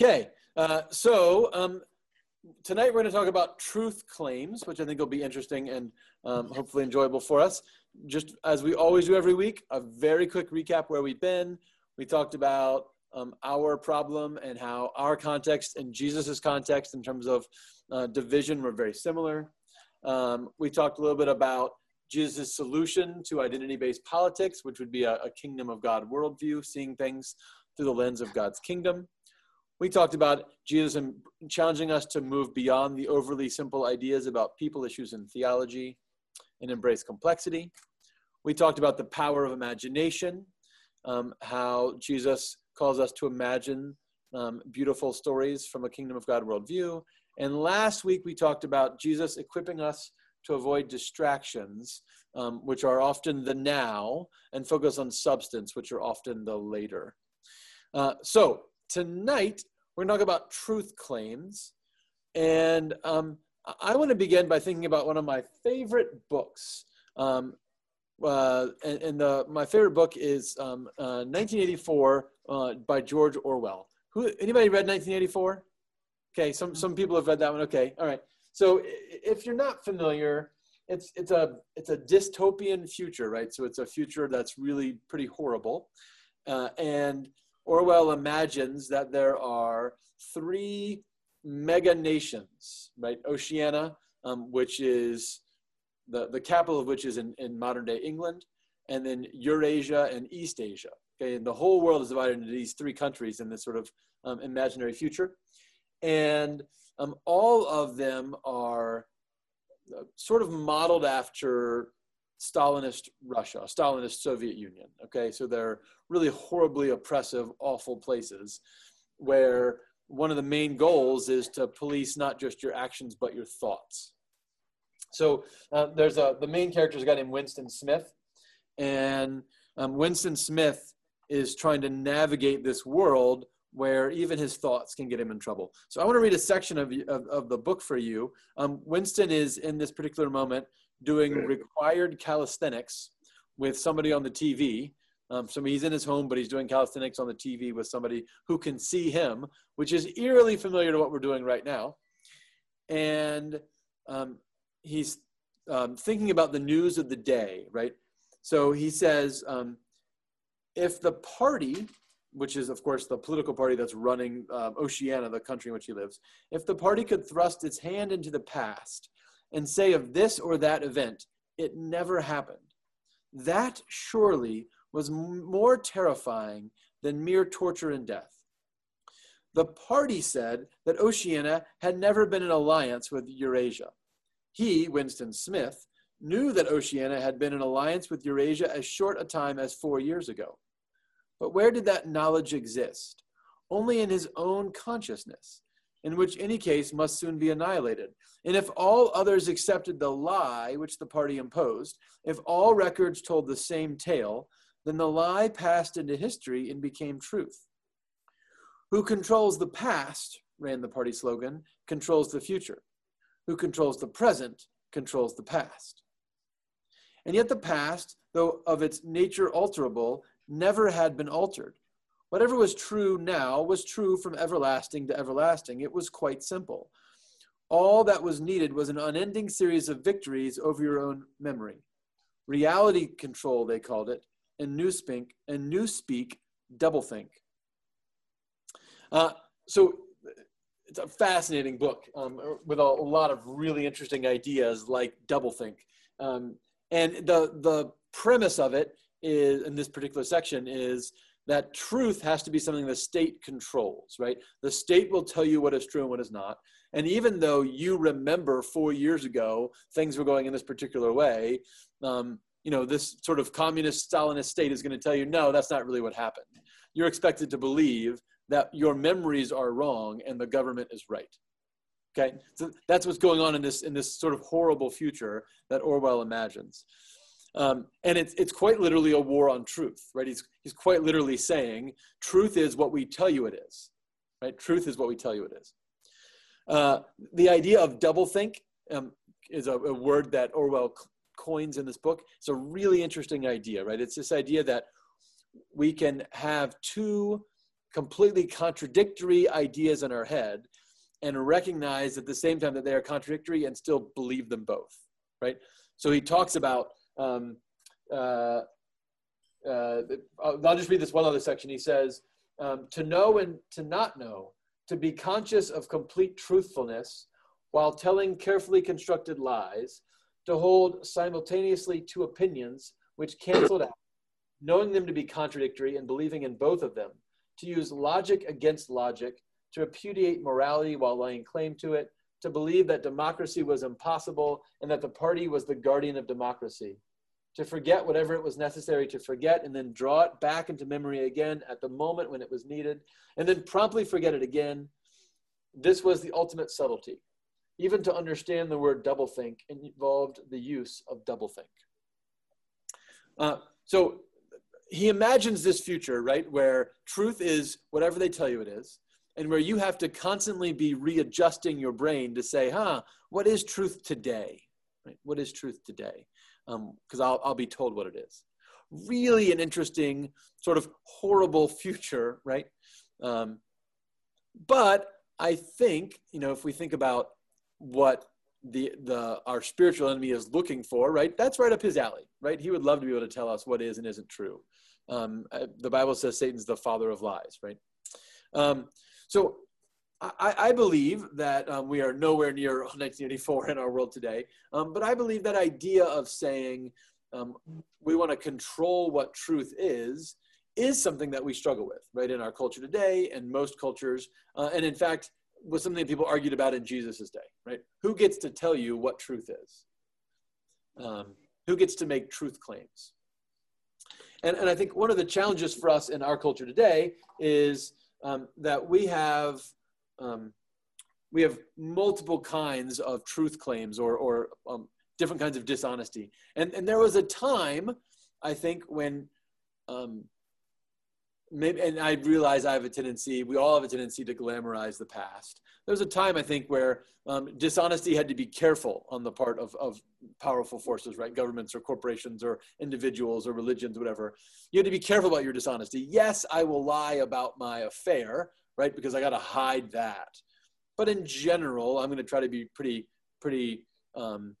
Okay, uh, so um, tonight we're going to talk about truth claims, which I think will be interesting and um, hopefully enjoyable for us. Just as we always do every week, a very quick recap where we've been. We talked about um, our problem and how our context and Jesus's context in terms of uh, division were very similar. Um, we talked a little bit about Jesus' solution to identity based politics, which would be a, a kingdom of God worldview, seeing things through the lens of God's kingdom. We talked about Jesus and challenging us to move beyond the overly simple ideas about people issues and theology and embrace complexity. We talked about the power of imagination, um, how Jesus calls us to imagine um, beautiful stories from a kingdom of God worldview. And last week we talked about Jesus equipping us to avoid distractions, um, which are often the now, and focus on substance, which are often the later. Uh, so tonight we're going to talk about truth claims, and um, I want to begin by thinking about one of my favorite books. Um, uh, and, and the, my favorite book is um, uh, 1984 uh, by George Orwell. Who anybody read 1984? Okay, some some people have read that one. Okay, all right. So if you're not familiar, it's it's a it's a dystopian future, right? So it's a future that's really pretty horrible, uh, and Orwell imagines that there are three mega nations, right? Oceania, um, which is the, the capital of which is in, in modern day England, and then Eurasia and Eastasia. Okay, and the whole world is divided into these three countries in this sort of um, imaginary future. And um, all of them are uh, sort of modeled after Stalinist Russia, Stalinist Soviet Union. Okay, so they're really horribly oppressive, awful places where one of the main goals is to police not just your actions but your thoughts. So uh, there's a the main character is a guy named Winston Smith, and um, Winston Smith is trying to navigate this world where even his thoughts can get him in trouble. So I want to read a section of, of, of the book for you. Um, Winston is in this particular moment doing required calisthenics with somebody on the TV. Um, so he's in his home, but he's doing calisthenics on the TV with somebody who can see him, which is eerily familiar to what we're doing right now. And um, he's um, thinking about the news of the day, right? So he says, um, if the party, which is of course the political party that's running um, Oceania, the country in which he lives, if the party could thrust its hand into the past and say of this or that event, it never happened. That surely was more terrifying than mere torture and death. The party said that Oceania had never been in alliance with Eurasia. He, Winston Smith, knew that Oceania had been in alliance with Eurasia as short a time as four years ago. But where did that knowledge exist? Only in his own consciousness, in which any case must soon be annihilated. And if all others accepted the lie which the party imposed, if all records told the same tale, then the lie passed into history and became truth. Who controls the past, ran the party slogan, controls the future. Who controls the present, controls the past. And yet the past, though of its nature alterable, never had been altered. Whatever was true now was true from everlasting to everlasting. It was quite simple. All that was needed was an unending series of victories over your own memory. Reality control, they called it, and newspeak, and newspeak doublethink. Uh, so it's a fascinating book um, with a, a, lot of really interesting ideas like doublethink. Um, and the, the premise of it is, in this particular section is that truth has to be something the state controls, right? The state will tell you what is true and what is not. And even though you remember four years ago things were going in this particular way, um, you know, this sort of communist Stalinist state is going to tell you, no, that's not really what happened. You're expected to believe that your memories are wrong and the government is right. Okay, so that's what's going on in this in this sort of horrible future that Orwell imagines. Um, and it's, it's quite literally a war on truth, right? He's, he's quite literally saying truth is what we tell you it is, right? Truth is what we tell you it is. Uh, the idea of doublethink um, is a, a, word that Orwell coins in this book. It's a really interesting idea, right? It's this idea that we can have two completely contradictory ideas in our head and recognize at the same time that they are contradictory and still believe them both, right? So he talks about, um, uh, uh, I'll just read this one other section. He says, um, to know and to not know, to be conscious of complete truthfulness while telling carefully constructed lies, to hold simultaneously two opinions which canceled out, knowing them to be contradictory and believing in both of them, to use logic against logic, to repudiate morality while laying claim to it, to believe that democracy was impossible and that the party was the guardian of democracy, to forget whatever it was necessary to forget and then draw it back into memory again at the moment when it was needed, and then promptly forget it again. This was the ultimate subtlety. Even to understand the word doublethink involved the use of doublethink. Uh, so he imagines this future, right, where truth is whatever they tell you it is, and where you have to constantly be readjusting your brain to say, huh, what is truth today? Right? What is truth today? Because um, I'll, I'll be told what it is. Really an interesting, sort of horrible future, right? Um, but I think, you know, if we think about what the the our spiritual enemy is looking for right that's right up his alley right he would love to be able to tell us what is and isn't true um, the bible says satan's the father of lies right um, so I, I, believe that um, we are nowhere near 1984 in our world today um, but i believe that idea of saying um, we want to control what truth is is something that we struggle with right in our culture today and most cultures uh, and in fact was something people argued about in Jesus' day, right? Who gets to tell you what truth is? Um, who gets to make truth claims? And, and I think one of the challenges for us in our culture today is um, that we have um, we have multiple kinds of truth claims or, or um, different kinds of dishonesty. And, and there was a time, I think, when um, maybe, and I realize I have a tendency, we all have a tendency to glamorize the past. There was a time, I think, where um, dishonesty had to be careful on the part of, of powerful forces, right? Governments or corporations or individuals or religions, whatever. You had to be careful about your dishonesty. Yes, I will lie about my affair, right? Because I got to hide that. But in general, I'm going to try to be pretty, pretty um,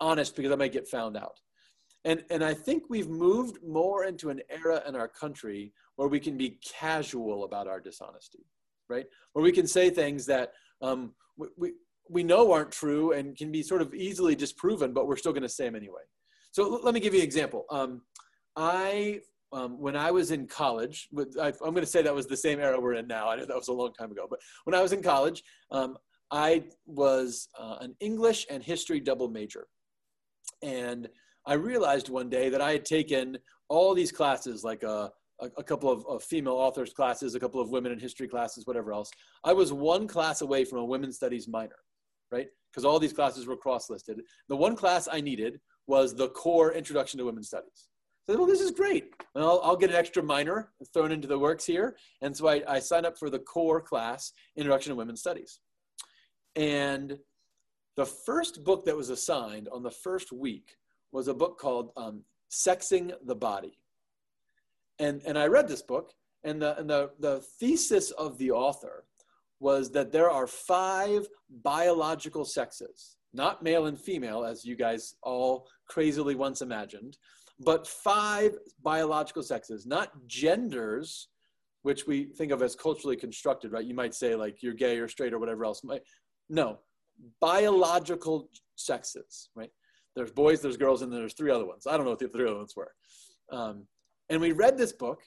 honest because I might get found out. And, and I think we've moved more into an era in our country where we can be casual about our dishonesty, right? Where we can say things that um, we, we, we know aren't true and can be sort of easily disproven, but we're still going to say them anyway. So let me give you an example. Um, I, um, when I was in college, I, am going to say that was the same era we're in now. I know that was a long time ago, but when I was in college, um, I was uh, an English and history double major. And I realized one day that I had taken all these classes, like a, a, a couple of, of, female authors classes, a couple of women in history classes, whatever else. I was one class away from a women's studies minor, right? Because all these classes were cross-listed. The one class I needed was the core introduction to women's studies. So, well, this is great. I'll, I'll get an extra minor thrown into the works here. And so I, I signed up for the core class, Introduction to Women's Studies. And the first book that was assigned on the first week was a book called um, Sexing the Body. And, and I read this book, and, the, and the, the thesis of the author was that there are five biological sexes, not male and female, as you guys all crazily once imagined, but five biological sexes, not genders, which we think of as culturally constructed, right? You might say like you're gay or straight or whatever else. No, biological sexes, right? there's boys, there's girls, and there's three other ones. I don't know what the three other ones were. Um, and we read this book,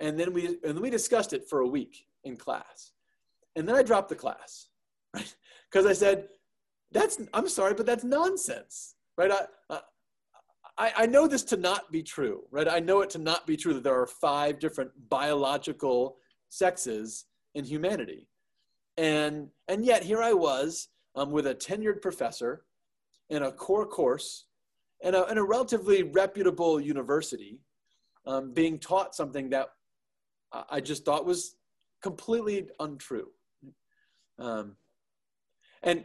and then we and then we discussed it for a week in class, and then I dropped the class, right? Because I said, "That's I'm sorry, but that's nonsense, right?" I, I know this to not be true, right? I know it to not be true that there are five different biological sexes in humanity, and and yet here I was um, with a tenured professor in a core course in a, in a relatively reputable university um, being taught something that I just thought was completely untrue. Um, and,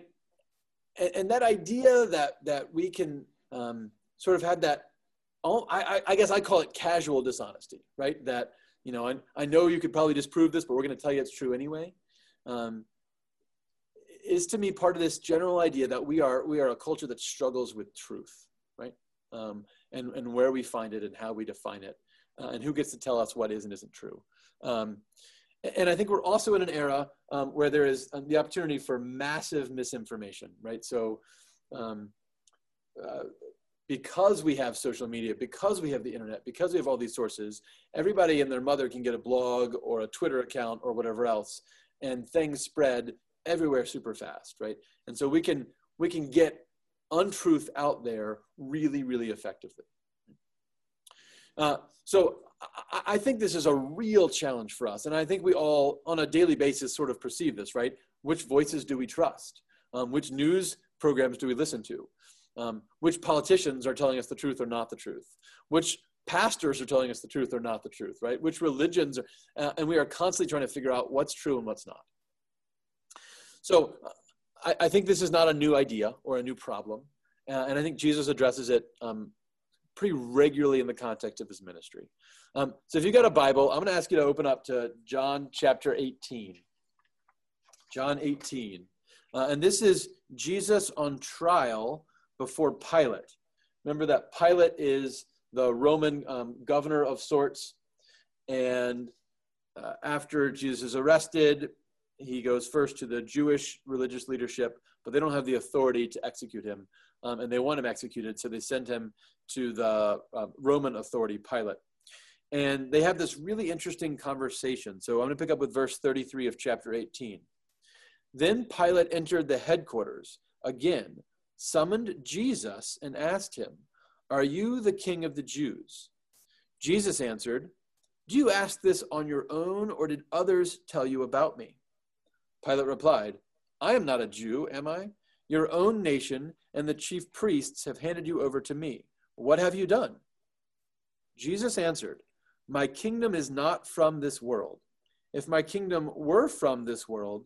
and that idea that, that we can um, sort of have that, oh, I, I guess I call it casual dishonesty, right? That, you know, I, I know you could probably disprove this, but we're going to tell you it's true anyway. Um, is to me part of this general idea that we are we are a culture that struggles with truth, right? Um, and and where we find it and how we define it, uh, and who gets to tell us what is and isn't true. Um, and I think we're also in an era um, where there is um, the opportunity for massive misinformation, right? So, um, uh, because we have social media, because we have the internet, because we have all these sources, everybody and their mother can get a blog or a Twitter account or whatever else, and things spread everywhere super fast, right? And so we can we can get untruth out there really, really effectively. Uh, so I, I think this is a real challenge for us, and I think we all, on a daily basis, sort of perceive this, right? Which voices do we trust? Um, which news programs do we listen to? Um, which politicians are telling us the truth or not the truth? Which pastors are telling us the truth or not the truth, right? Which religions are, uh, and we are constantly trying to figure out what's true and what's not. So I, I, think this is not a new idea or a new problem. Uh, and I think Jesus addresses it um, pretty regularly in the context of his ministry. Um, so if you've got a Bible, I'm going to ask you to open up to John chapter 18. John 18. Uh, and this is Jesus on trial before Pilate. Remember that Pilate is the Roman um, governor of sorts. And uh, after Jesus is arrested, he goes first to the Jewish religious leadership, but they don't have the authority to execute him, um, and they want him executed, so they send him to the uh, Roman authority, Pilate. And they have this really interesting conversation. So I'm going to pick up with verse 33 of chapter 18. Then Pilate entered the headquarters again, summoned Jesus, and asked him, Are you the king of the Jews? Jesus answered, Do you ask this on your own, or did others tell you about me? Pilate replied, I am not a Jew, am I? Your own nation and the chief priests have handed you over to me. What have you done? Jesus answered, My kingdom is not from this world. If my kingdom were from this world,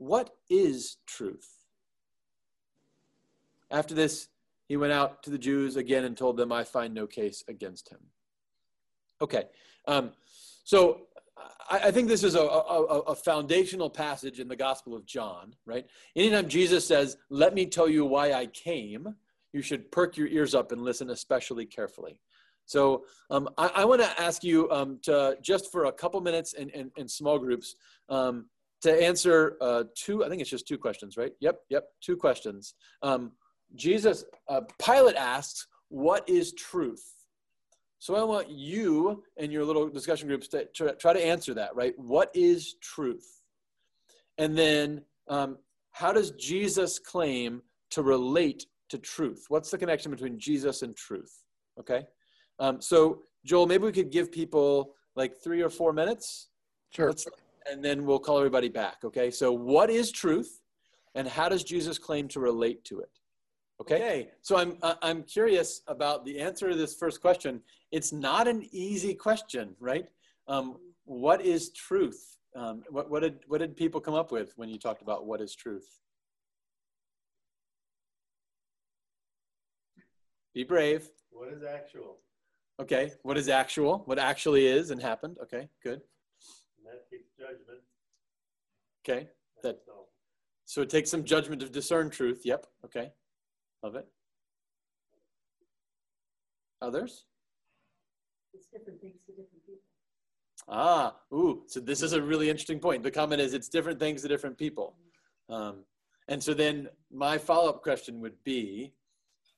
What is truth? After this, he went out to the Jews again and told them, I find no case against him. Okay, um, so I, I think this is a, a, a, foundational passage in the Gospel of John, right? Anytime Jesus says, Let me tell you why I came, you should perk your ears up and listen especially carefully. So um, I, I want to ask you um, to just for a couple minutes in, in, in small groups um, to answer uh, two, I think it's just two questions, right? Yep, yep, two questions. Um, Jesus, uh, Pilate asks, What is truth? So I want you and your little discussion groups to try to answer that, right? What is truth? And then um, how does Jesus claim to relate to truth? What's the connection between Jesus and truth? Okay. Um, so Joel, maybe we could give people like three or four minutes. Sure. Let's, and then we'll call everybody back. Okay. So what is truth? And how does Jesus claim to relate to it? Okay. okay. So I'm I'm curious about the answer to this first question. It's not an easy question, right? Um, what is truth? Um, what, what did what did people come up with when you talked about what is truth? Be brave. What is actual? Okay. What is actual? What actually is and happened? Okay. Good. And that takes judgment. Okay. That. So it takes some judgment to discern truth. Yep. Okay. Love it. Others? It's different things to different people. Ah, ooh, so this is a really interesting point. The comment is it's different things to different people. Um, and so then my follow-up question would be,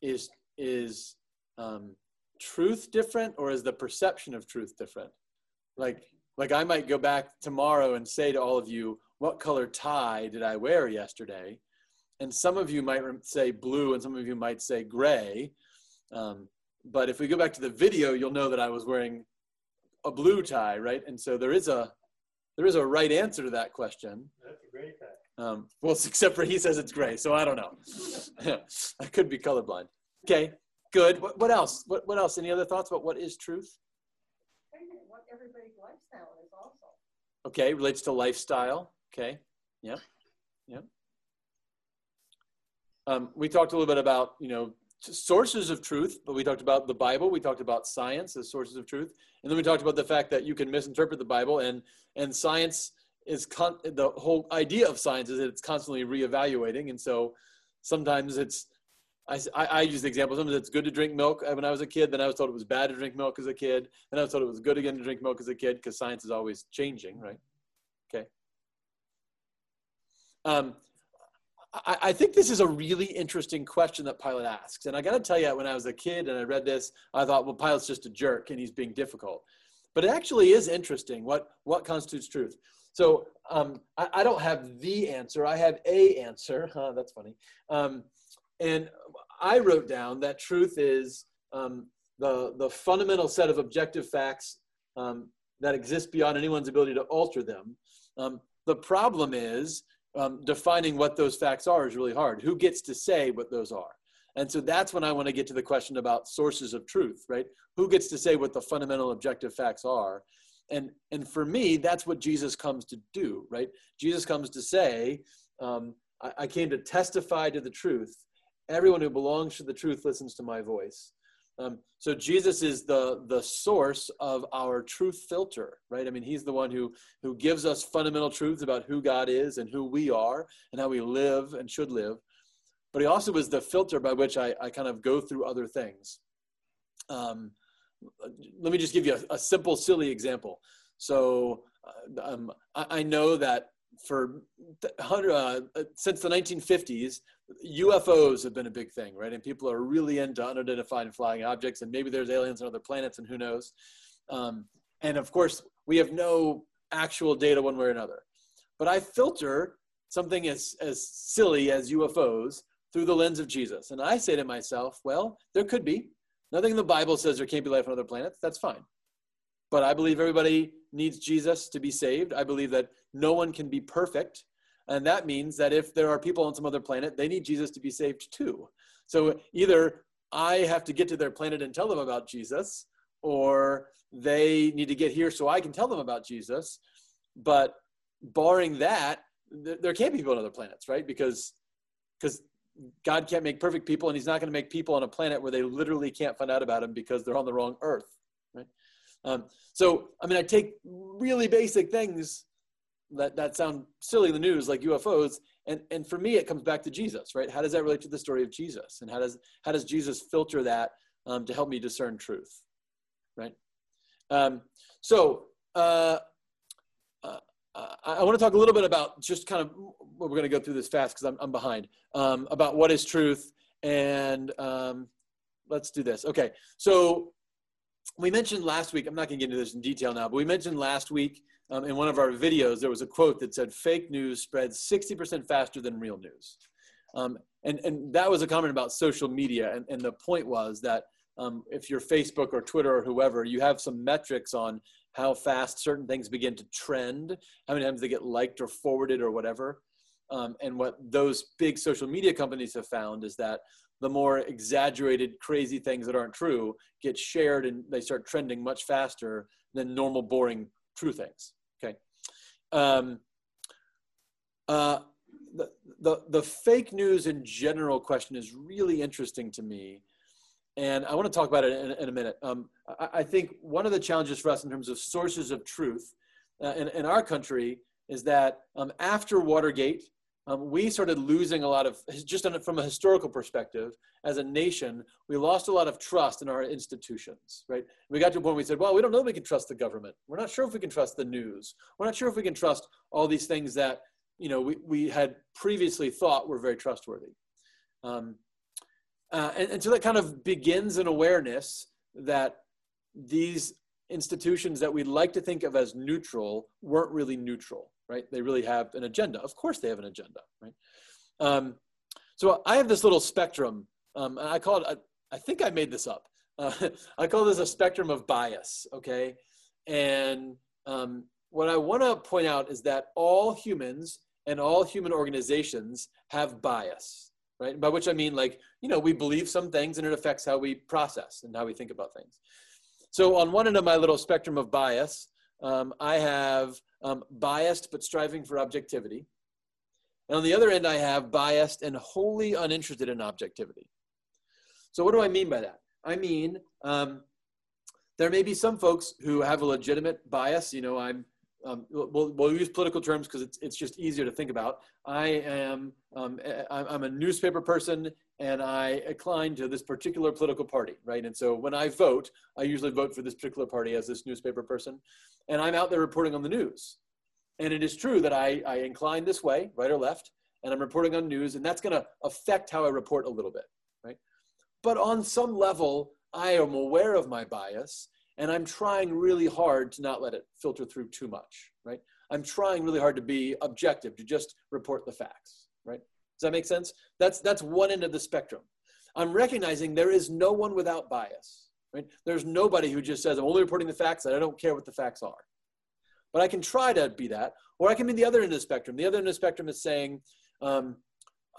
is, is um, truth different or is the perception of truth different? Like, like I might go back tomorrow and say to all of you, what color tie did I wear yesterday? and some of you might say blue and some of you might say gray. Um, but if we go back to the video, you'll know that I was wearing a blue tie, right? And so there is a there is a right answer to that question. That's a great fact. Um, well, except for he says it's gray, so I don't know. I could be colorblind. Okay, good. What, what else? What, what else? Any other thoughts about what is truth? Everybody's lifestyle is also. Okay, relates to lifestyle. Okay, yeah, yeah. Um, we talked a little bit about you know sources of truth, but we talked about the Bible. We talked about science as sources of truth, and then we talked about the fact that you can misinterpret the Bible, and and science is con- the whole idea of science is that it's constantly reevaluating, and so sometimes it's I, I, use the example. Sometimes it's good to drink milk when I was a kid. Then I was told it was bad to drink milk as a kid. Then I was told it was good again to drink milk as a kid because science is always changing, right? Okay. Um, I, I think this is a really interesting question that Pilate asks. And I got to tell you, when I was a kid and I read this, I thought, well, Pilate's just a jerk and he's being difficult. But it actually is interesting. What, what constitutes truth? So um, I, I, don't have the answer. I have a answer. Huh, that's funny. Um, and I wrote down that truth is um, the, the fundamental set of objective facts um, that exist beyond anyone's ability to alter them. Um, the problem is um, defining what those facts are is really hard. Who gets to say what those are? And so that's when I want to get to the question about sources of truth, right? Who gets to say what the fundamental objective facts are? And, and for me, that's what Jesus comes to do, right? Jesus comes to say, um, I, I came to testify to the truth. Everyone who belongs to the truth listens to my voice. Um, so Jesus is the the source of our truth filter, right? I mean, he's the one who who gives us fundamental truths about who God is and who we are and how we live and should live but he also was the filter by which I, I kind of go through other things. Um, let me just give you a, a simple, silly example. So uh, um, I, I, know that for uh, since the 1950s, UFOs have been a big thing, right? And people are really into unidentified flying objects, and maybe there's aliens on other planets, and who knows. Um, and of course, we have no actual data one way or another. But I filter something as, as silly as UFOs through the lens of Jesus. And I say to myself, well, there could be. Nothing in the Bible says there can't be life on other planets. That's fine. But I believe everybody needs Jesus to be saved. I believe that no one can be perfect. And that means that if there are people on some other planet, they need Jesus to be saved too. So either I have to get to their planet and tell them about Jesus, or they need to get here so I can tell them about Jesus. But barring that, there can't be people on other planets, right? Because because God can't make perfect people, and He's not going to make people on a planet where they literally can't find out about Him because they're on the wrong Earth. Right? Um, so, I mean, I take really basic things that that sound silly in the news, like UFOs, and and for me, it comes back to Jesus. Right? How does that relate to the story of Jesus, and how does how does Jesus filter that um, to help me discern truth? Right? Um, so. Uh, uh, I want to talk a little bit about just kind of we're going to go through this fast because I'm, I'm behind um, about what is truth and um, let's do this okay so we mentioned last week i'm not going to get into this in detail now but we mentioned last week um, in one of our videos there was a quote that said fake news spreads 60% faster than real news um, and, and that was a comment about social media and, and the point was that um, if you're facebook or twitter or whoever you have some metrics on how fast certain things begin to trend, how many times they get liked or forwarded or whatever. Um, and what those big social media companies have found is that the more exaggerated, crazy things that aren't true get shared and they start trending much faster than normal, boring, true things. Okay. Um, uh, the, the, the fake news in general question is really interesting to me and I want to talk about it in, in a minute. Um, I, I, think one of the challenges for us in terms of sources of truth uh, in, in our country is that um, after Watergate, um, we started losing a lot of, just from a historical perspective, as a nation, we lost a lot of trust in our institutions, right? We got to a point where we said, well, we don't know if we can trust the government. We're not sure if we can trust the news. We're not sure if we can trust all these things that, you know, we, we had previously thought were very trustworthy. Um, uh, and, and so that kind of begins an awareness that these institutions that we'd like to think of as neutral weren't really neutral, right? They really have an agenda. Of course, they have an agenda, right? Um, so I have this little spectrum, um, and I call it, I, I, think I made this up. Uh, I call this a spectrum of bias, okay? And um, what I want to point out is that all humans and all human organizations have bias, right? By which I mean, like, you know, we believe some things and it affects how we process and how we think about things. So, on one end of my little spectrum of bias, um, I have um, biased but striving for objectivity. And on the other end, I have biased and wholly uninterested in objectivity. So, what do I mean by that? I mean, um, there may be some folks who have a legitimate bias. You know, I'm um, we'll, we'll, use political terms because it's, it's just easier to think about. I am um, I'm a newspaper person and I incline to this particular political party, right? And so when I vote, I usually vote for this particular party as this newspaper person, and I'm out there reporting on the news. And it is true that I, I incline this way, right or left, and I'm reporting on news, and that's going to affect how I report a little bit, right? But on some level, I am aware of my bias, and I'm trying really hard to not let it filter through too much, right? I'm trying really hard to be objective, to just report the facts, right? Does that make sense? That's that's one end of the spectrum. I'm recognizing there is no one without bias, right? There's nobody who just says I'm only reporting the facts and I don't care what the facts are. But I can try to be that, or I can be the other end of the spectrum. The other end of the spectrum is saying um,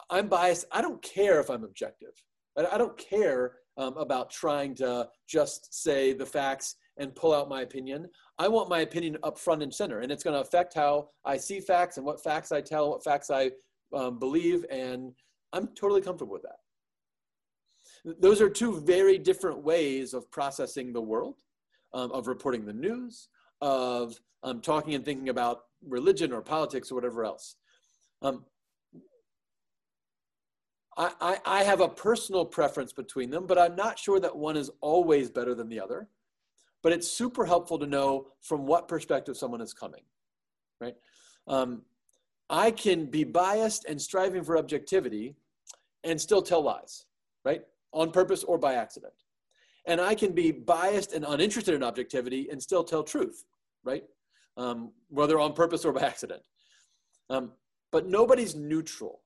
I'm biased. I don't care if I'm objective. I, don't care um, about trying to just say the facts and pull out my opinion. I want my opinion up front and center, and it's going to affect how I see facts and what facts I tell, what facts I um, believe, and I'm totally comfortable with that. Those are two very different ways of processing the world, um, of reporting the news, of um, talking and thinking about religion or politics or whatever else. Um, I, I, have a personal preference between them, but I'm not sure that one is always better than the other. But it's super helpful to know from what perspective someone is coming, right? Um, I can be biased and striving for objectivity and still tell lies, right? On purpose or by accident. And I can be biased and uninterested in objectivity and still tell truth, right? Um, whether on purpose or by accident. Um, but nobody's neutral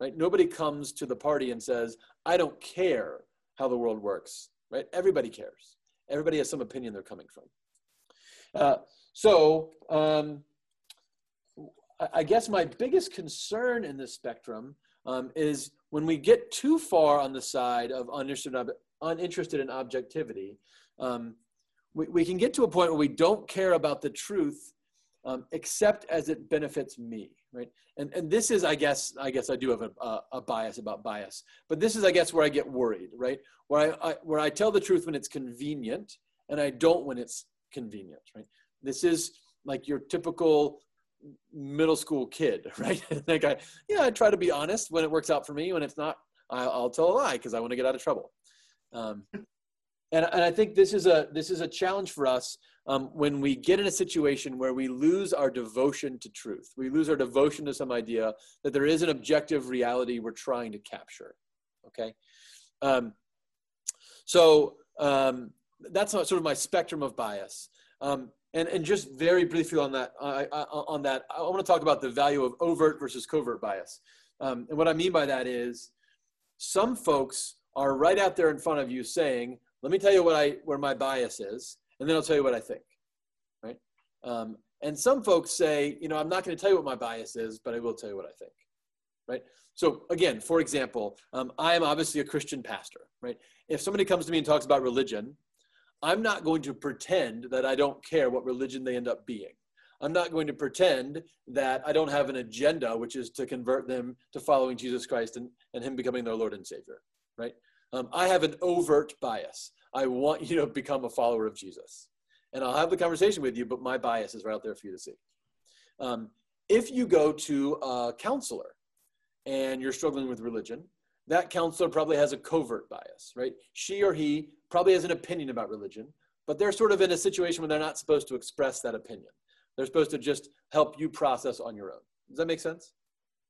right? Nobody comes to the party and says, I don't care how the world works, right? Everybody cares. Everybody has some opinion they're coming from. Uh, so um, I guess my biggest concern in this spectrum um, is when we get too far on the side of uninterested, uninterested in objectivity, um, we, we can get to a point where we don't care about the truth um, except as it benefits me right? And and this is i guess i guess i do have a, a, a, bias about bias but this is i guess where i get worried right? Where I, I, where i tell the truth when it's convenient and i don't when it's convenient right? This is like your typical middle school kid right like i yeah i try to be honest when it works out for me when it's not I, will tell a lie because i want to get out of trouble um, and, and i think this is a this is a challenge for us um, when we get in a situation where we lose our devotion to truth, we lose our devotion to some idea that there is an objective reality we're trying to capture. Okay, um, so um, that's sort of my spectrum of bias. And, and just very briefly on that, on that, I want to talk about the value of overt versus covert bias. Um, and what I mean by that is, some folks are right out there in front of you saying, "Let me tell you what I where my bias is," and then I'll tell you what I think, right? Um, and some folks say, you know, I'm not going to tell you what my bias is, but I will tell you what I think, right? So again, for example, um, I am obviously a Christian pastor, right? If somebody comes to me and talks about religion, I'm not going to pretend that I don't care what religion they end up being. I'm not going to pretend that I don't have an agenda, which is to convert them to following Jesus Christ and, and Him becoming their Lord and Savior, right? Um, I have an overt bias. I want you to become a follower of Jesus. And I'll have the conversation with you, but my bias is right out there for you to see. Um, if you go to a counselor and you're struggling with religion, that counselor probably has a covert bias, right? She or he probably has an opinion about religion, but they're sort of in a situation where they're not supposed to express that opinion. They're supposed to just help you process on your own. Does that make sense?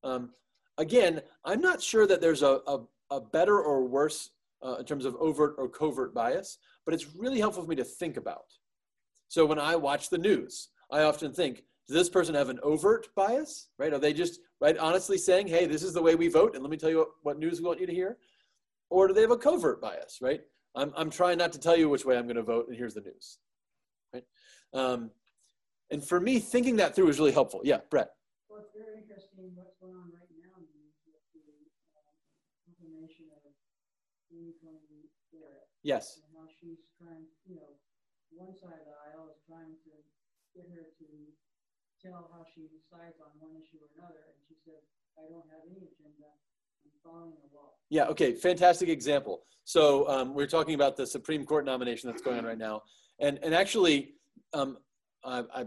Um, again, I'm not sure that there's a, a, a better or worse uh, in terms of overt or covert bias, but it's really helpful for me to think about. So when I watch the news, I often think, does this person have an overt bias, right? Are they just, right, honestly saying, hey, this is the way we vote, and let me tell you what, what news we want you to hear? Or do they have a covert bias, right? I'm, I'm trying not to tell you which way I'm going to vote, and here's the news, right? Um, and for me, thinking that through is really helpful. Yeah, Brett. Well, it's very interesting what's going on right now in the with the uh, information of Amy Barrett Yes. and how she's trying, you know, one side of the aisle is trying to get her to tell how she decides on one issue or another, and she said, I don't have any agenda. I'm following the law. Yeah. Okay. Fantastic example. So um, we're talking about the Supreme Court nomination that's going on right now, and and actually, um, I, I,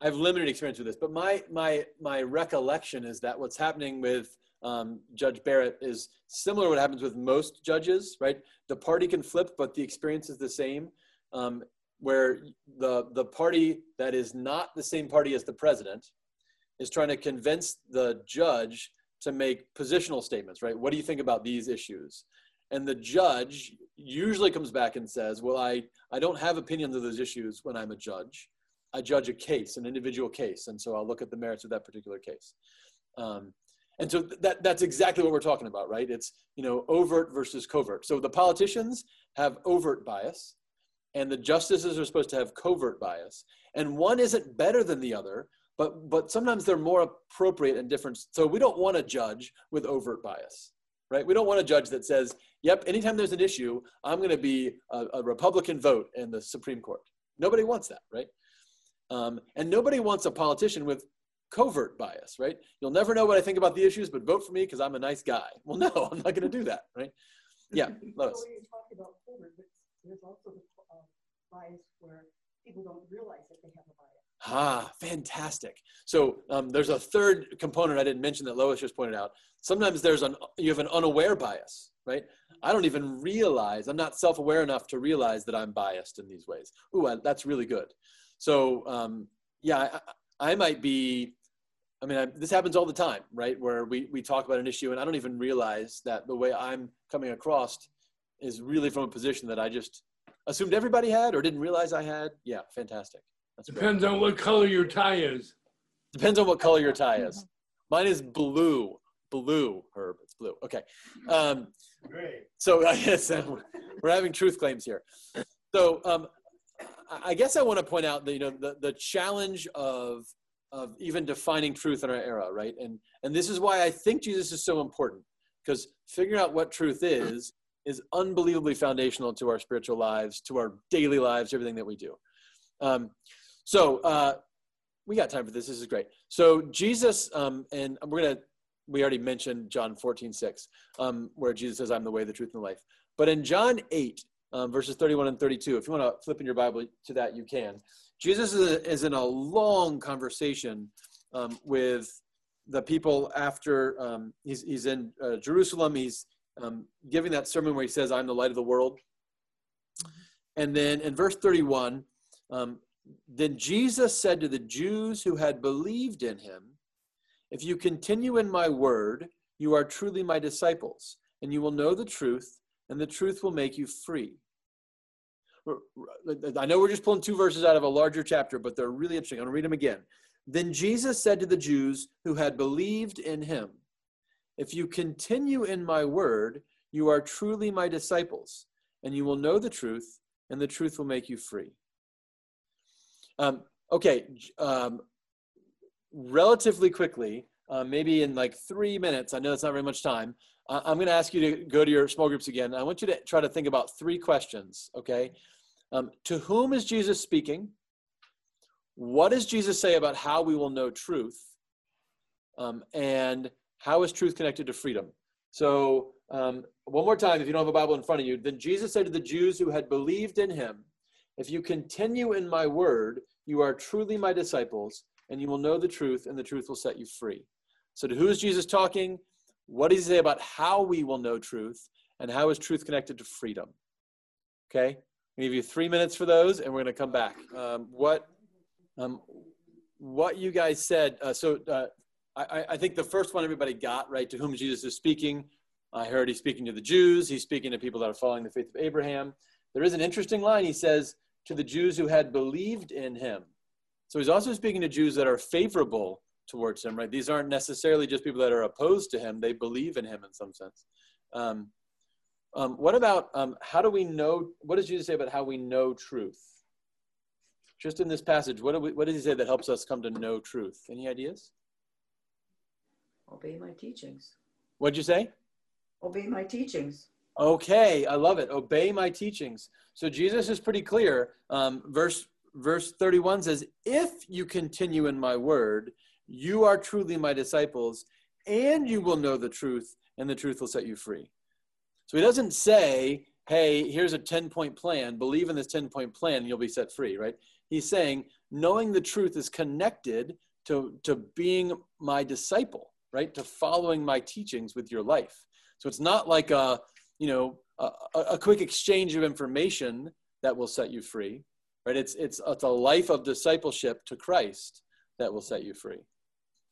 I have limited experience with this, but my my my recollection is that what's happening with um, Judge Barrett is similar to what happens with most judges, right? The party can flip, but the experience is the same. Um, where the the party that is not the same party as the president is trying to convince the judge to make positional statements, right? What do you think about these issues? And the judge usually comes back and says, well, I, I don't have opinions of those issues when I'm a judge. I judge a case, an individual case. And so I'll look at the merits of that particular case. Um, and so that, that's exactly what we're talking about, right? It's, you know, overt versus covert. So the politicians have overt bias and the justices are supposed to have covert bias. And one isn't better than the other, but but sometimes they're more appropriate and different. So we don't want to judge with overt bias, right? We don't want a judge that says, "Yep, anytime there's an issue, I'm going to be a, a, Republican vote in the Supreme Court." Nobody wants that, right? Um, and nobody wants a politician with covert bias, right? You'll never know what I think about the issues, but vote for me because I'm a nice guy. Well, no, I'm not going to do that, right? Yeah, Lois. There's also the uh, bias where people don't realize that they have a bias. Ah, fantastic. So um, there's a third component I didn't mention that Lois just pointed out. Sometimes there's an you have an unaware bias, right? I don't even realize I'm not self-aware enough to realize that I'm biased in these ways. Ooh, I, that's really good. So um, yeah, I, I, might be. I mean, I, this happens all the time, right? Where we we talk about an issue and I don't even realize that the way I'm coming across is really from a position that I just assumed everybody had or didn't realize I had. Yeah, fantastic. That's Depends great. on what color your tie is. Depends on what color your tie is. Mine is blue. Blue, Herb. It's blue. Okay. Um, Great. So I guess uh, we're having truth claims here. So um, I guess I want to point out that you know the, the challenge of of even defining truth in our era, right? And and this is why I think Jesus is so important because figuring out what truth is is unbelievably foundational to our spiritual lives, to our daily lives, everything that we do. Um, so uh, we got time for this. This is great. So Jesus, um, and we're gonna, we already mentioned John 14, 6, um, where Jesus says, I'm the way, the truth, and the life. But in John 8, um, verses 31 and 32, if you want to flip in your Bible to that, you can. Jesus is, is in a long conversation um, with the people after um, he's, he's in uh, Jerusalem. He's um, giving that sermon where he says, I'm the light of the world. And then in verse 31, um, then Jesus said to the Jews who had believed in him, If you continue in my word, you are truly my disciples, and you will know the truth, and the truth will make you free. I know we're just pulling two verses out of a larger chapter, but they're really interesting. I'm going to read them again. Then Jesus said to the Jews who had believed in him, If you continue in my word, you are truly my disciples, and you will know the truth, and the truth will make you free. Um, okay, um, relatively quickly, uh, maybe in like three minutes, I know that's not very much time, uh, I'm going to ask you to go to your small groups again. I want you to try to think about three questions, okay? Um, to whom is Jesus speaking? What does Jesus say about how we will know truth? Um, and how is truth connected to freedom? So, um, one more time, if you don't have a Bible in front of you, then Jesus said to the Jews who had believed in him, If you continue in my word, you are truly my disciples, and you will know the truth, and the truth will set you free. So, to who is Jesus talking? What does he say about how we will know truth? And how is truth connected to freedom? Okay, i give you three minutes for those, and we're going to come back. Um, what, um, what you guys said. Uh, so, uh, I, I think the first one everybody got right. To whom Jesus is speaking. I heard he's speaking to the Jews. He's speaking to people that are following the faith of Abraham. There is an interesting line. He says, to the Jews who had believed in him. So he's also speaking to Jews that are favorable towards him, right? These aren't necessarily just people that are opposed to him, they believe in him in some sense. Um, um, what about um, how do we know? What does Jesus say about how we know truth? just in this passage, what, do we, what does he say that helps us come to know truth? Any ideas? Obey my teachings. What'd you say? Obey my teachings. Okay, I love it. Obey my teachings. So Jesus is pretty clear. Um, verse verse 31 says, If you continue in my word, you are truly my disciples, and you will know the truth, and the truth will set you free. So he doesn't say, Hey, here's a 10 point plan. Believe in this 10 point plan, and you'll be set free, right? He's saying, knowing the truth is connected to, to being my disciple, right? To following my teachings with your life. So it's not like a, you know, a, a quick exchange of information that will set you free, right? It's, it's, it's a life of discipleship to Christ that will set you free.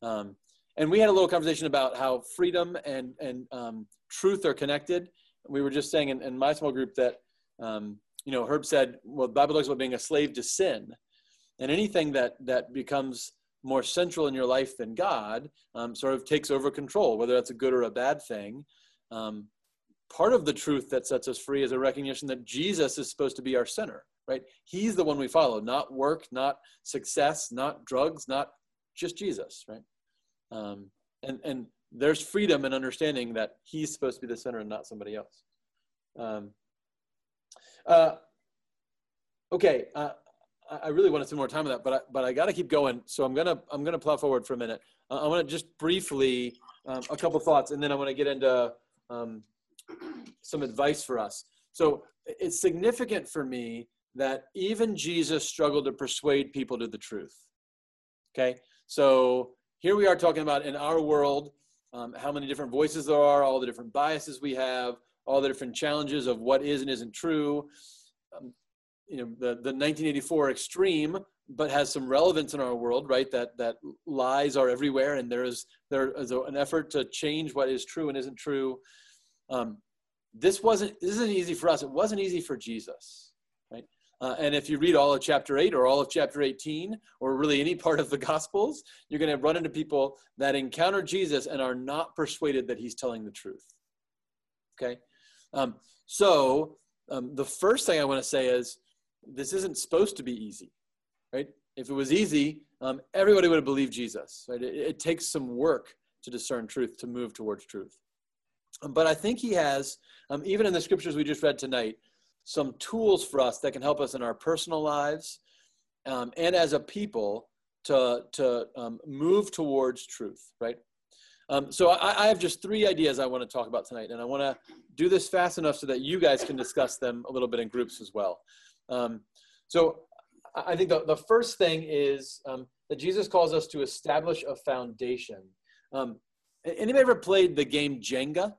Um, and we had a little conversation about how freedom and, and um, truth are connected. We were just saying in, in my small group that, um, you know, Herb said, well, the Bible talks about being a slave to sin. And anything that, that becomes more central in your life than God um, sort of takes over control, whether that's a good or a bad thing. Um, part of the truth that sets us free is a recognition that Jesus is supposed to be our center, right? He's the one we follow, not work, not success, not drugs, not just Jesus, right? Um, and and there's freedom in understanding that He's supposed to be the center and not somebody else. Um, uh, okay, uh, I really want to spend more time on that, but I, but I got to keep going. So I'm gonna I'm gonna plow forward for a minute. Uh, I want to just briefly um, a couple thoughts, and then I want to get into um, some advice for us. So it's significant for me that even Jesus struggled to persuade people to the truth. Okay, so here we are talking about in our world um, how many different voices there are, all the different biases we have, all the different challenges of what is and isn't true. You know, the, the 1984 extreme, but has some relevance in our world, right? That that lies are everywhere, and there is there is an effort to change what is true and isn't true. Um, this wasn't this isn't easy for us. It wasn't easy for Jesus, right? Uh, and if you read all of chapter eight or all of chapter 18, or really any part of the Gospels, you're going to run into people that encounter Jesus and are not persuaded that he's telling the truth. Okay, um, so um, the first thing I want to say is this isn't supposed to be easy, right? If it was easy, um, everybody would have believed Jesus. Right? It, it, takes some work to discern truth, to move towards truth. Um, but I think he has, um, even in the scriptures we just read tonight, some tools for us that can help us in our personal lives um, and as a people to, to um, move towards truth, right? Um, so I, I, have just three ideas I want to talk about tonight, and I want to do this fast enough so that you guys can discuss them a little bit in groups as well. Um, so I think the, the first thing is um, that Jesus calls us to establish a foundation. Um, anybody ever played the game Jenga?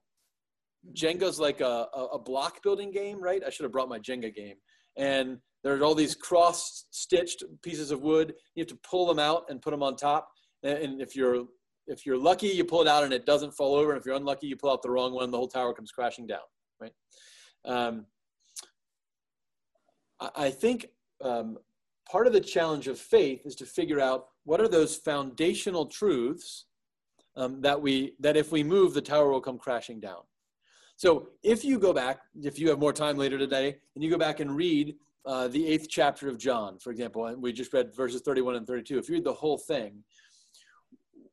Jenga's like a, a block building game, right? I should have brought my Jenga game. And there's all these cross stitched pieces of wood. You have to pull them out and put them on top. And if you're if you're lucky, you pull it out and it doesn't fall over. And if you're unlucky, you pull out the wrong one, the whole tower comes crashing down, right? Um, I think um, part of the challenge of faith is to figure out what are those foundational truths um, that we that if we move, the tower will come crashing down. So if you go back, if you have more time later today, and you go back and read uh, the eighth chapter of John, for example, and we just read verses 31 and 32. If you read the whole thing,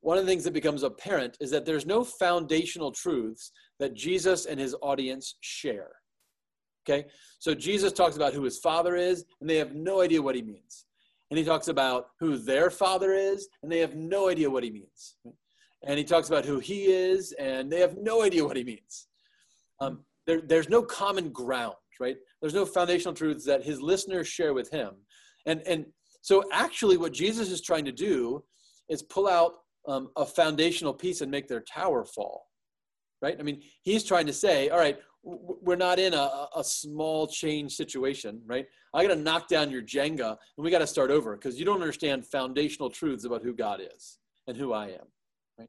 one of the things that becomes apparent is that there's no foundational truths that Jesus and his audience share. Okay? So Jesus talks about who his father is, and they have no idea what he means. And he talks about who their father is, and they have no idea what he means. And he talks about who he is, and they have no idea what he means. Um, there, there's no common ground, right? There's no foundational truths that his listeners share with him. And, and so, actually, what Jesus is trying to do is pull out um, a foundational piece and make their tower fall, right? I mean, he's trying to say, all right, we're not in a, a small change situation, right? I got to knock down your Jenga and we got to start over because you don't understand foundational truths about who God is and who I am, right?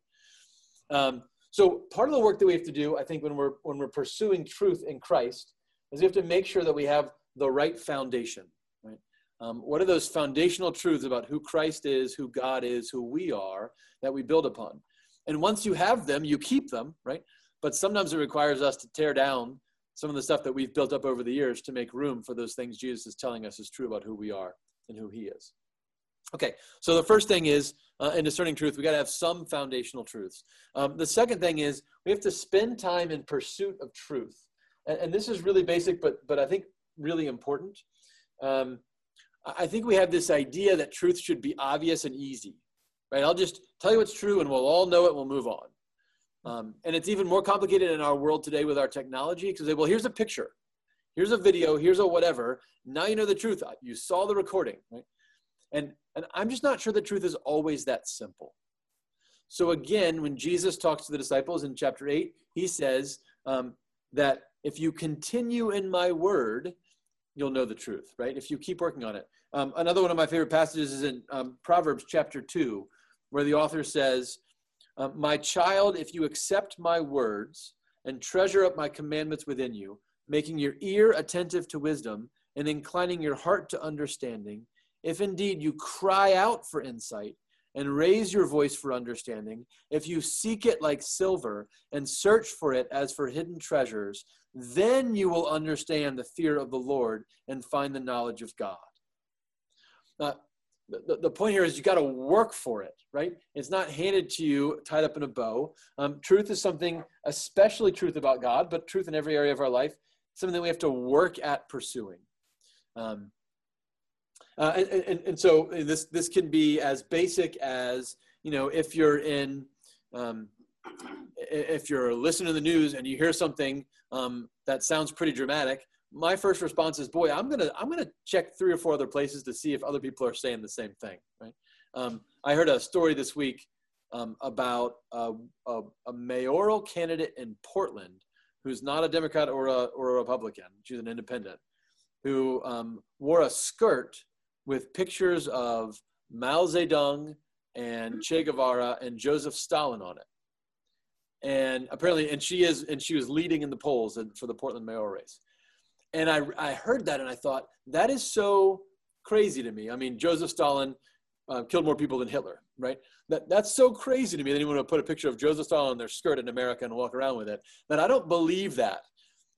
Um, so part of the work that we have to do, I think, when we're when we're pursuing truth in Christ, is we have to make sure that we have the right foundation, right? Um, what are those foundational truths about who Christ is, who God is, who we are that we build upon? And once you have them, you keep them, right? But sometimes it requires us to tear down some of the stuff that we've built up over the years to make room for those things Jesus is telling us is true about who we are. and who He is. Okay, so the first thing is uh, in discerning truth, we got to have some foundational truths. Um, the second thing is we have to spend time in pursuit of truth, and, and this is really basic, but but I think really important. Um, I think we have this idea that truth should be obvious and easy, right? I'll just tell you what's true, and we'll all know it. We'll move on. Um, and it's even more complicated in our world today with our technology because they, well, here's a picture, here's a video, here's a whatever. Now you know the truth. You saw the recording, right? And and I'm just not sure the truth is always that simple. So again, when Jesus talks to the disciples in chapter eight, he says um, that if you continue in my word, you'll know the truth, right? If you keep working on it. Um, another one of my favorite passages is in um, Proverbs chapter 2, where the author says, uh, My child, if you accept my words and treasure up my commandments within you, making your ear attentive to wisdom and inclining your heart to understanding, if indeed you cry out for insight and raise your voice for understanding, if you seek it like silver and search for it as for hidden treasures, then you will understand the fear of the Lord and find the knowledge of God. Now, the, the point here is you got to work for it, right? It's not handed to you tied up in a bow. Um, truth is something, especially truth about God, but truth in every area of our life, something that we have to work at pursuing. Um, uh, and, and, and so this this can be as basic as you know if you're in um, if you're listening to the news and you hear something um, that sounds pretty dramatic my first response is boy i'm gonna i'm gonna check three or four other places to see if other people are saying the same thing right? Um, i heard a story this week um, about a, a, a, mayoral candidate in portland who's not a democrat or a, or a republican. She's an independent who um, wore a skirt with pictures of mao zedong and che guevara and joseph stalin on it. And apparently and she is and she was leading in the polls for the portland mayoral race and I, I heard that and I thought, that is so crazy to me. I mean, Joseph Stalin uh, killed more people than Hitler, right? That, that's so crazy to me that anyone would put a picture of Joseph Stalin on their skirt in America and walk around with it. But I don't believe that.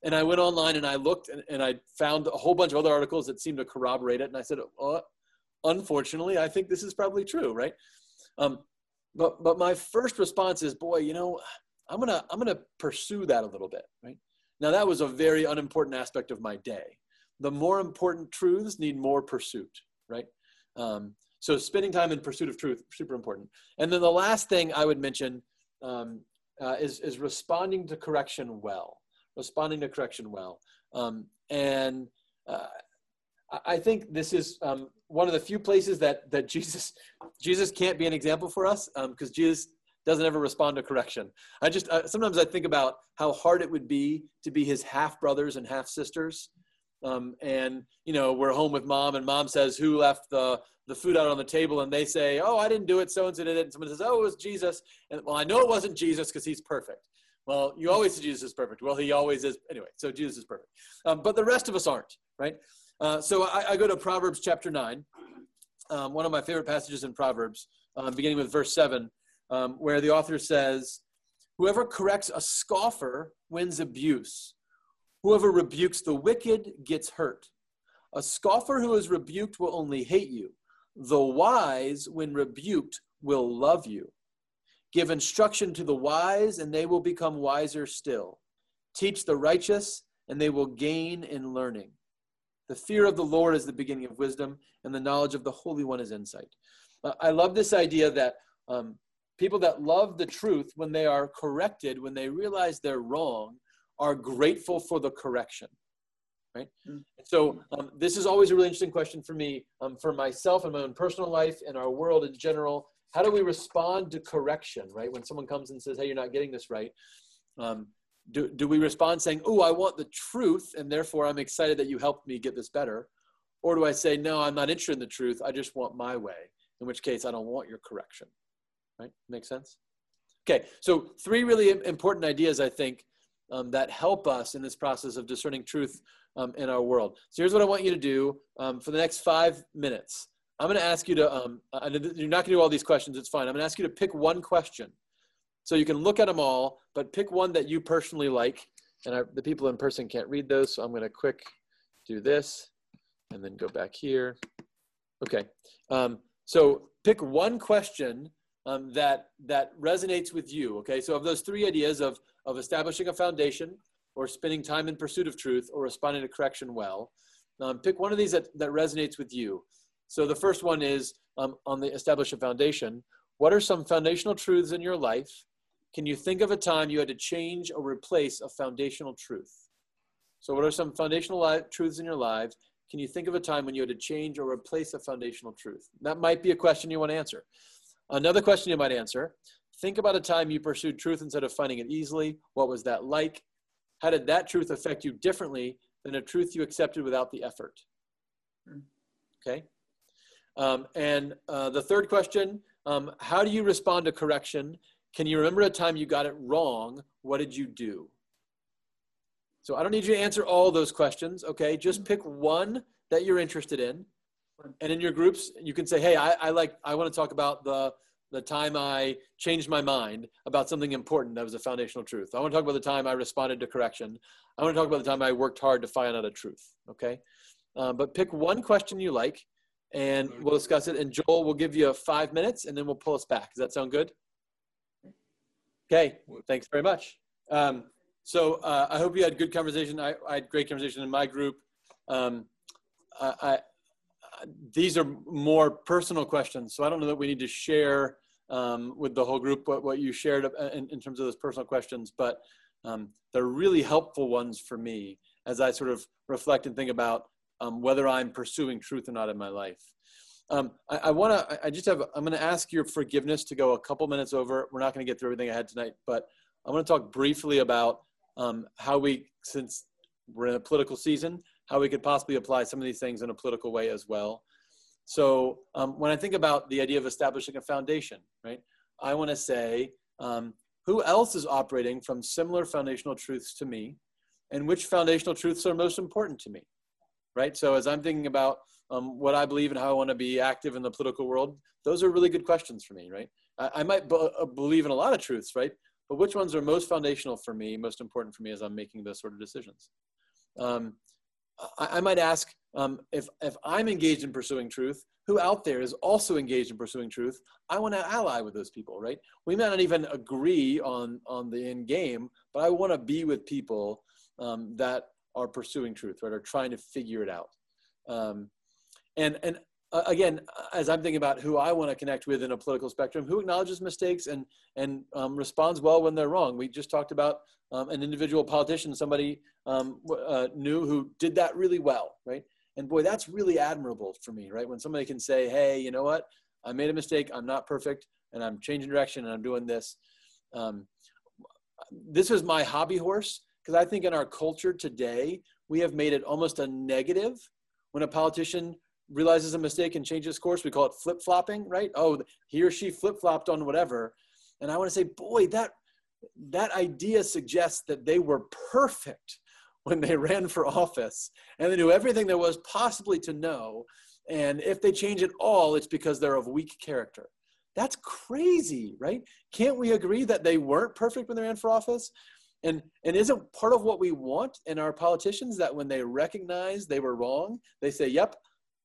And I went online and I looked and, and I found a whole bunch of other articles that seemed to corroborate it. And I said, oh, unfortunately, I think this is probably true, right? Um, but, but my first response is, boy, you know, I'm gonna I'm gonna pursue that a little bit, right? Now, that was a very unimportant aspect of my day. The more important truths need more pursuit, right? Um, so, spending time in pursuit of truth, super important. And then the last thing I would mention um, uh, is, is responding to correction well. Responding to correction well. Um, and uh, I think this is um, one of the few places that that Jesus Jesus can't be an example for us because um, Jesus doesn't ever respond to correction. I just uh, sometimes I think about how hard it would be to be his half brothers and half sisters. Um, and you know we're home with mom, and mom says, "Who left the the food out on the table?" And they say, "Oh, I didn't do it. So and so did it." And someone says, "Oh, it was Jesus." And well, I know it wasn't Jesus because he's perfect. Well, you always say Jesus is perfect. Well, he always is. Anyway, so Jesus is perfect. Um, but the rest of us aren't, right? Uh, so I, I, go to Proverbs chapter 9, um, one of my favorite passages in Proverbs, um, beginning with verse 7 um, where the author says, Whoever corrects a scoffer wins abuse. Whoever rebukes the wicked gets hurt. A scoffer who is rebuked will only hate you. The wise, when rebuked, will love you. Give instruction to the wise, and they will become wiser still. Teach the righteous, and they will gain in learning. The fear of the Lord is the beginning of wisdom, and the knowledge of the Holy One is insight. Uh, I love this idea that um, people that love the truth when they are corrected when they realize they're wrong are grateful for the correction right? Mm. so um, this is always a really interesting question for me um, for myself and my own personal life and our world in general. How do we respond to correction right? When someone comes and says hey you're not getting this right um, do, do we respond saying oh i want the truth and therefore i'm excited that you helped me get this better or do i say no i'm not interested in the truth. I just want my way in which case i don't want your correction right? Make sense? Okay, so three really important ideas, I think, um, that help us in this process of discerning truth um, in our world. So here's what I want you to do um, for the next five minutes. I'm going to ask you to, um, you're not going to do all these questions, it's fine. I'm going to ask you to pick one question. So you can look at them all, but pick one that you personally like. And I, the people in person can't read those, so I'm going to quick do this and then go back here Okay. Um, so pick one question um, that that resonates with you. Okay. So of those three ideas of of establishing a foundation, or spending time in pursuit of truth, or responding to correction well, um, pick one of these that that resonates with you. So the first one is um, on the establish a foundation. What are some foundational truths in your life? Can you think of a time you had to change or replace a foundational truth? So, what are some foundational truths in your lives? Can you think of a time when you had to change or replace a foundational truth? That might be a question you want to answer. Another question you might answer think about a time you pursued truth instead of finding it easily. What was that like? How did that truth affect you differently than a truth you accepted without the effort? Okay. Um, and uh, the third question um, How do you respond to correction? Can you remember a time you got it wrong? What did you do? So I don't need you to answer all those questions, okay? Just pick one that you're interested in. And in your groups, you can say, hey, I, I like, I want to talk about the, the time I changed my mind about something important that was a foundational truth. I want to talk about the time I responded to correction. I want to talk about the time I worked hard to find out a truth, okay? Uh, but pick one question you like and we'll discuss it. And Joel will give you five minutes and then we'll pull us back. Does that sound good? Okay, thanks very much. Um, so uh, I hope you had good conversation. I, I, had great conversation in my group. Um, I, these are more personal questions, so I don't know that we need to share um, with the whole group what, what you shared in, in terms of those personal questions, but um, they're really helpful ones for me as I sort of reflect and think about um, whether I'm pursuing truth or not in my life. Um, I, I want to, I just have, I'm going to ask your forgiveness to go a couple minutes over. We're not going to get through everything I had tonight, but I want to talk briefly about um, how we, since we're in a political season, how we could possibly apply some of these things in a political way as well. So um, when I think about the idea of establishing a foundation, right, I want to say, um, who else is operating from similar foundational truths to me, and which foundational truths are most important to me, right? So as I'm thinking about um, what I believe and how I want to be active in the political world, those are really good questions for me, right? I, I might b- uh, believe in a lot of truths, right? but which ones are most foundational for me, most important for me as I'm making those sort of decisions? Um, I, I, might ask um, if, if I'm engaged in pursuing truth, who out there is also engaged in pursuing truth? I want to ally with those people, right? We may not even agree on, on the end game, but I want to be with people um, that are pursuing truth, right? Are trying to figure it out. Um, and, and uh, again, as I'm thinking about who I want to connect with in a political spectrum, who acknowledges mistakes and and um, responds well when they're wrong. We just talked about um, an individual politician, somebody um, uh, new who did that really well, right? And boy, that's really admirable for me, right? When somebody can say, "Hey, you know what? I made a mistake. I'm not perfect, and I'm changing direction, and I'm doing this." Um, this is my hobby horse because I think in our culture today we have made it almost a negative when a politician realizes a mistake and changes course. We call it flip flopping, right? Oh, he or she flip flopped on whatever. And I want to say, boy, that that idea suggests that they were perfect when they ran for office and they knew everything there was possibly to know. And if they change at all, it's because they're of weak character. That's crazy, right? Can't we agree that they weren't perfect when they ran for office? And, and isn't part of what we want in our politicians that when they recognize they were wrong, they say, yep,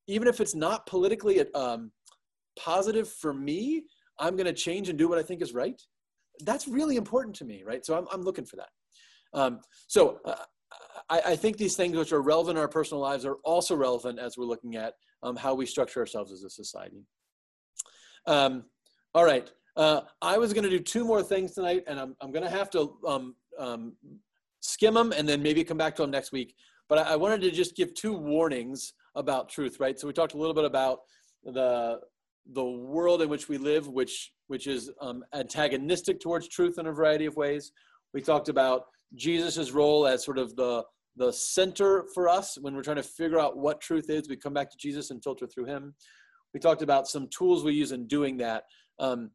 even if it's not politically um, positive for me, I'm going to change and do what I think is right. That's really important to me, right? So I'm, I'm looking for that. Um, so uh, I, I, think these things which are relevant in our personal lives are also relevant as we're looking at um, how we structure ourselves as a society. Um, all right. Uh, I was going to do two more things tonight, and I'm, I'm going to have to um, um, skim them and then maybe come back to them next week. But I, I wanted to just give two warnings about truth, right? So we talked a little bit about the the world in which we live, which which is um, antagonistic towards truth in a variety of ways. We talked about Jesus's role as sort of the the center for us when we're trying to figure out what truth is. We come back to Jesus and filter through Him. We talked about some tools we use in doing that. Um,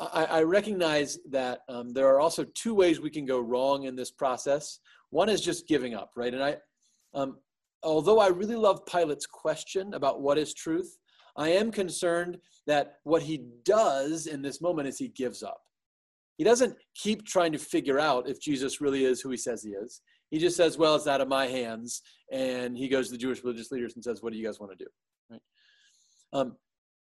I, I, recognize that um, there are also two ways we can go wrong in this process. One is just giving up, right? And I, um, although I really love Pilate's question about what is truth, I am concerned that what he does in this moment is he gives up. He doesn't keep trying to figure out if Jesus really is who he says he is. He just says, Well, it's out of my hands. And he goes to the Jewish religious leaders and says, What do you guys want to do? Right? Um,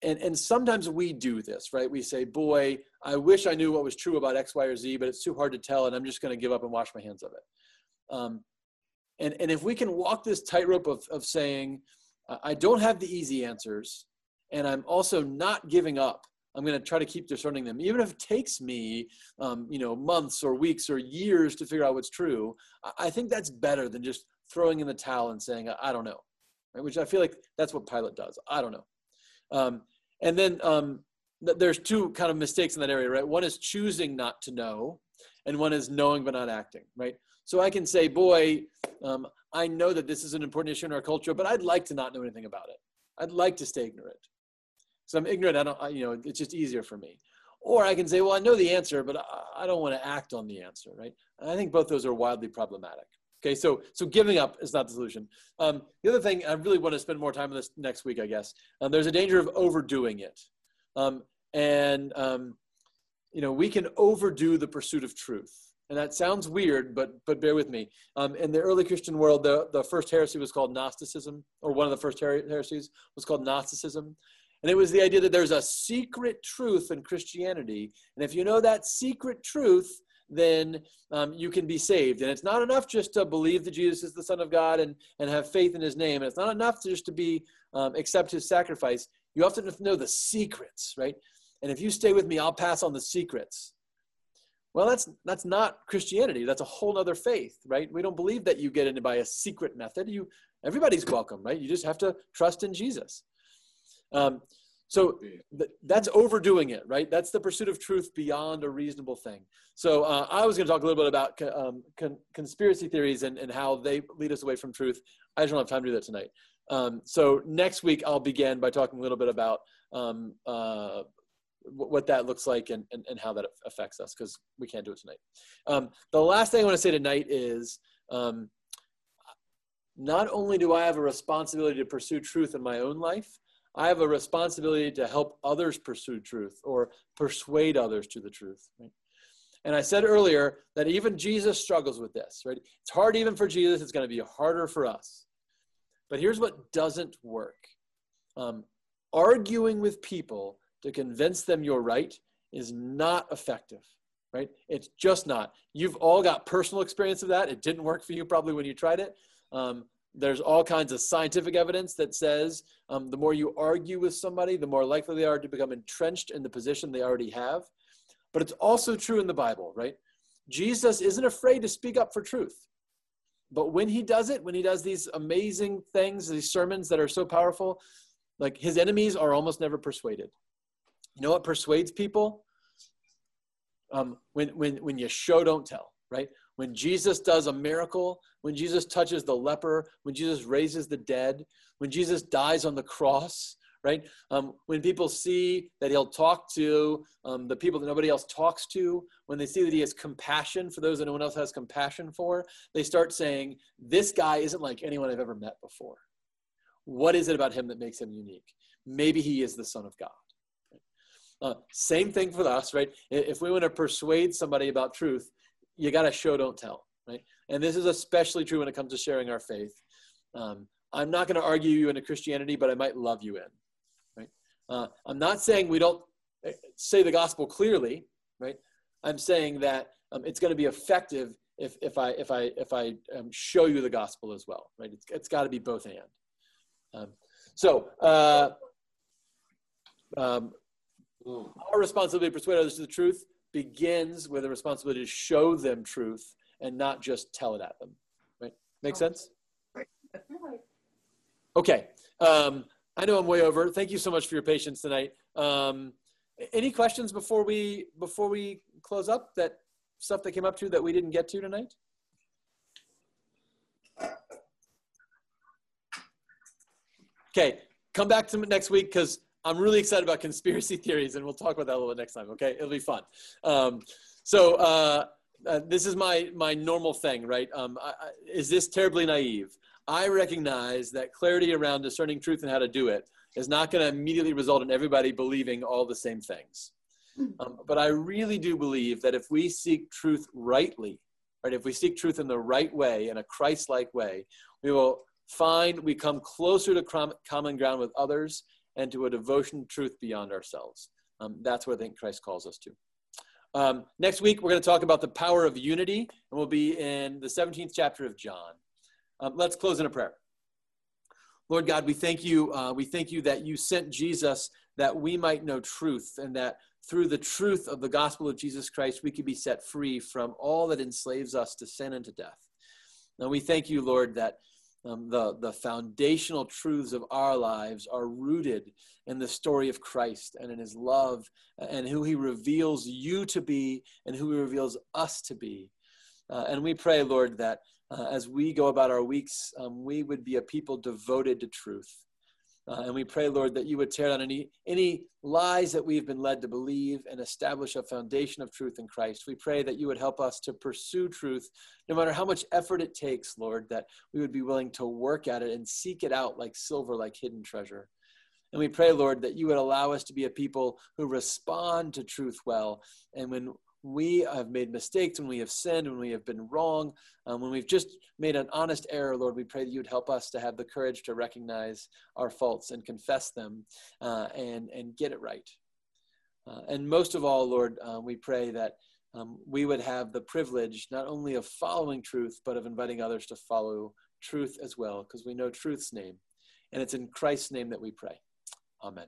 and, and sometimes we do this, right? We say, boy, I wish I knew what was true about X, Y, or Z, but it's too hard to tell, and I'm just going to give up and wash my hands of it. Um, and, and if we can walk this tightrope of, of saying, I don't have the easy answers, and I'm also not giving up. I'm going to try to keep discerning them, even if it takes me, um, you know, months or weeks or years to figure out what's true. I think that's better than just throwing in the towel and saying, "I don't know," right? which I feel like that's what Pilate does. I don't know. Um, and then um, th- there's two kind of mistakes in that area, right? One is choosing not to know, and one is knowing but not acting, right? So I can say, "Boy, um, I know that this is an important issue in our culture, but I'd like to not know anything about it. I'd like to stay ignorant." So I'm ignorant. I don't, I, you know, it's just easier for me. Or I can say, well, I know the answer, but I, I don't want to act on the answer, right? And I think both those are wildly problematic. Okay, so so giving up is not the solution. Um, the other thing, I really want to spend more time on this next week, I guess. Um, there's a danger of overdoing it, um, and um, you know we can overdo the pursuit of truth, and that sounds weird, but but bear with me. Um, in the early Christian world, the the first heresy was called Gnosticism, or one of the first her- heresies was called Gnosticism, and it was the idea that there's a secret truth in Christianity. And if you know that secret truth, then um, you can be saved. And it's not enough just to believe that Jesus is the Son of God and, and have faith in his name. And it's not enough to just to be um, accept his sacrifice. You have to know the secrets, right? And if you stay with me, I'll pass on the secrets. Well, that's that's not Christianity. That's a whole other faith, right? We don't believe that you get in by a secret method. You everybody's welcome, right? You just have to trust in Jesus. Um, so th- that's overdoing it, right? That's the pursuit of truth beyond a reasonable thing. So uh, I was going to talk a little bit about um, con- conspiracy theories and, and how they lead us away from truth. I just don't have time to do that tonight. Um, so next week I'll begin by talking a little bit about um, uh, what that looks like and, and, and how that affects us because we can't do it tonight. Um, the last thing I want to say tonight is um, not only do I have a responsibility to pursue truth in my own life, I have a responsibility to help others pursue truth or persuade others to the truth. Right? And I said earlier that even Jesus struggles with this, right? It's hard even for Jesus, it's going to be harder for us. But here's what doesn't work um, arguing with people to convince them you're right is not effective, right? It's just not. You've all got personal experience of that. It didn't work for you probably when you tried it. Um, there's all kinds of scientific evidence that says um, the more you argue with somebody, the more likely they are to become entrenched in the position they already have. But it's also true in the Bible, right? Jesus isn't afraid to speak up for truth. But when he does it, when he does these amazing things, these sermons that are so powerful, like his enemies are almost never persuaded. You know what persuades people? Um, when, when, when you show, don't tell, right? When Jesus does a miracle, when Jesus touches the leper, when Jesus raises the dead, when Jesus dies on the cross, right? Um, when people see that he'll talk to um, the people that nobody else talks to, when they see that he has compassion for those that no one else has compassion for, they start saying, This guy isn't like anyone I've ever met before. What is it about him that makes him unique? Maybe he is the Son of God. Uh, same thing for us, right? If we want to persuade somebody about truth, you got to show, don't tell, right? And this is especially true when it comes to sharing our faith. Um, I'm not going to argue you into Christianity, but I might love you in, right? Uh, I'm not saying we don't eh, say the gospel clearly, right? I'm saying that um, it's going to be effective if, if I if I if I um, show you the gospel as well, right? It's, it's got to be both and. Um, so uh, um, our responsibility to persuade others to the truth begins with a responsibility to show them truth and not just tell it at them. Right? Make sense? Okay. Um, I know I'm way over. Thank you so much for your patience tonight. Um, any questions before we before we close up? That stuff that came up to that we didn't get to tonight? Okay, come back to next week because I'm really excited about conspiracy theories, and we'll talk about that a little bit next time. Okay, it'll be fun. Um, so uh, uh, this is my my normal thing, right? Um, I, I, is this terribly naive? I recognize that clarity around discerning truth and how to do it is not going to immediately result in everybody believing all the same things. Um, but I really do believe that if we seek truth rightly, right, if we seek truth in the right way, in a Christ-like way, we will find we come closer to common ground with others and to a devotion to truth beyond ourselves. Um, that's what I think Christ calls us to. Um, next week, we're going to talk about the power of unity, and we'll be in the 17th chapter of John. Um, let's close in a prayer. Lord God, we thank you. Uh, we thank you that you sent Jesus that we might know truth, and that through the truth of the gospel of Jesus Christ, we could be set free from all that enslaves us to sin and to death. And we thank you, Lord, that um, the, the foundational truths of our lives are rooted in the story of Christ and in his love and who he reveals you to be and who he reveals us to be. Uh, and we pray, Lord, that uh, as we go about our weeks, um, we would be a people devoted to truth. Uh, and we pray, Lord, that you would tear down any, any lies that we've been led to believe and establish a foundation of truth in Christ. We pray that you would help us to pursue truth, no matter how much effort it takes, Lord, that we would be willing to work at it and seek it out like silver, like hidden treasure. And we pray, Lord, that you would allow us to be a people who respond to truth well. And when we have made mistakes, when we have sinned, when we have been wrong, um, when we've just made an honest error, Lord, we pray that you would help us to have the courage to recognize our faults and confess them uh, and, and get it right. Uh, and most of all, Lord, uh, we pray that um, we would have the privilege not only of following truth, but of inviting others to follow truth as well, because we know truth's name. And it's in Christ's name that we pray. Amen.